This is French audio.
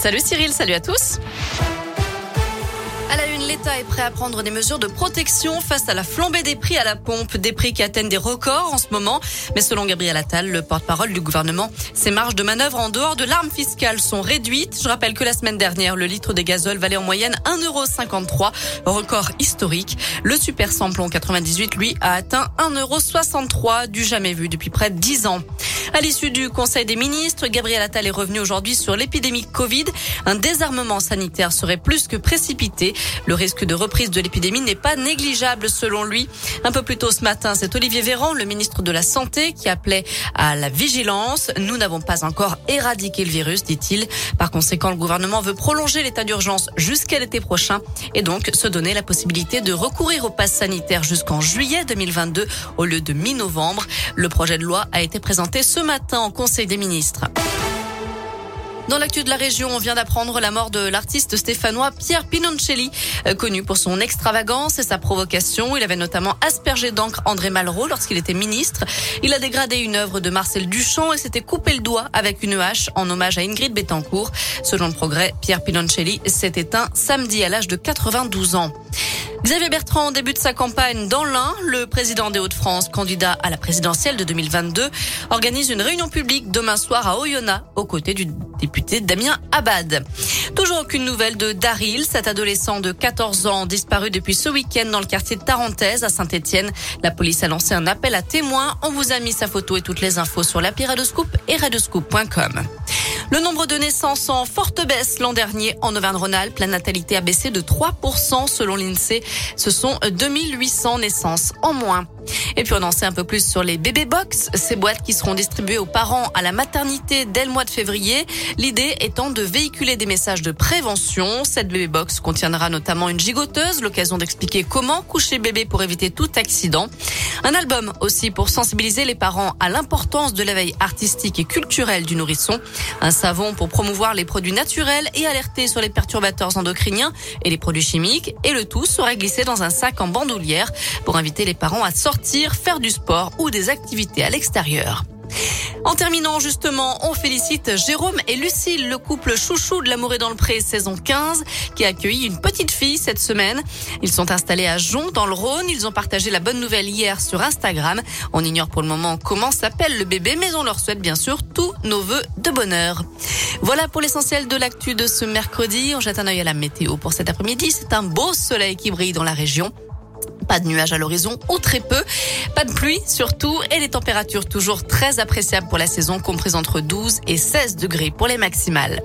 Salut Cyril, salut à tous. À la une, l'État est prêt à prendre des mesures de protection face à la flambée des prix à la pompe, des prix qui atteignent des records en ce moment. Mais selon Gabriel Attal, le porte-parole du gouvernement, ces marges de manœuvre en dehors de l'arme fiscale sont réduites. Je rappelle que la semaine dernière, le litre de gazole valait en moyenne 1,53€, record historique. Le super samplon 98, lui, a atteint 1,63€, du jamais vu depuis près de 10 ans. À l'issue du Conseil des ministres, Gabriel Attal est revenu aujourd'hui sur l'épidémie Covid. Un désarmement sanitaire serait plus que précipité. Le risque de reprise de l'épidémie n'est pas négligeable selon lui. Un peu plus tôt ce matin, c'est Olivier Véran, le ministre de la Santé, qui appelait à la vigilance. Nous n'avons pas encore éradiqué le virus, dit-il. Par conséquent, le gouvernement veut prolonger l'état d'urgence jusqu'à l'été prochain et donc se donner la possibilité de recourir au pass sanitaire jusqu'en juillet 2022 au lieu de mi-novembre. Le projet de loi a été présenté ce matin au Conseil des ministres. Dans l'actu de la région, on vient d'apprendre la mort de l'artiste stéphanois Pierre Pinoncelli, euh, connu pour son extravagance et sa provocation. Il avait notamment aspergé d'encre André Malraux lorsqu'il était ministre. Il a dégradé une œuvre de Marcel Duchamp et s'était coupé le doigt avec une hache en hommage à Ingrid Betancourt. Selon le progrès, Pierre Pinoncelli s'est éteint samedi à l'âge de 92 ans. Xavier Bertrand débute sa campagne dans l'Ain. Le président des Hauts-de-France, candidat à la présidentielle de 2022, organise une réunion publique demain soir à Oyonnax aux côtés du député Damien Abad. Toujours aucune nouvelle de Daryl, cet adolescent de 14 ans disparu depuis ce week-end dans le quartier de Tarentaise à Saint-Etienne. La police a lancé un appel à témoins. On vous a mis sa photo et toutes les infos sur l'appli Radoscoop et radoscoop.com. Le nombre de naissances en forte baisse l'an dernier en Auvergne-Rhône-Alpes. La natalité a baissé de 3% selon l'INSEE. Ce sont 2800 naissances en moins. Et puis on en sait un peu plus sur les bébé box, ces boîtes qui seront distribuées aux parents à la maternité dès le mois de février. L'idée étant de véhiculer des messages de prévention. Cette bébé box contiendra notamment une gigoteuse, l'occasion d'expliquer comment coucher bébé pour éviter tout accident. Un album aussi pour sensibiliser les parents à l'importance de l'éveil artistique et culturel du nourrisson. Un savon pour promouvoir les produits naturels et alerter sur les perturbateurs endocriniens et les produits chimiques. Et le tout sera glissé dans un sac en bandoulière pour inviter les parents à faire du sport ou des activités à l'extérieur. En terminant justement, on félicite Jérôme et Lucille, le couple chouchou de l'amour et dans le pré saison 15, qui a accueilli une petite fille cette semaine. Ils sont installés à Jon dans le Rhône. Ils ont partagé la bonne nouvelle hier sur Instagram. On ignore pour le moment comment s'appelle le bébé, mais on leur souhaite bien sûr tous nos voeux de bonheur. Voilà pour l'essentiel de l'actu de ce mercredi. On jette un œil à la météo pour cet après-midi. C'est un beau soleil qui brille dans la région. Pas de nuages à l'horizon ou très peu. Pas de pluie surtout et les températures toujours très appréciables pour la saison comprises entre 12 et 16 degrés pour les maximales.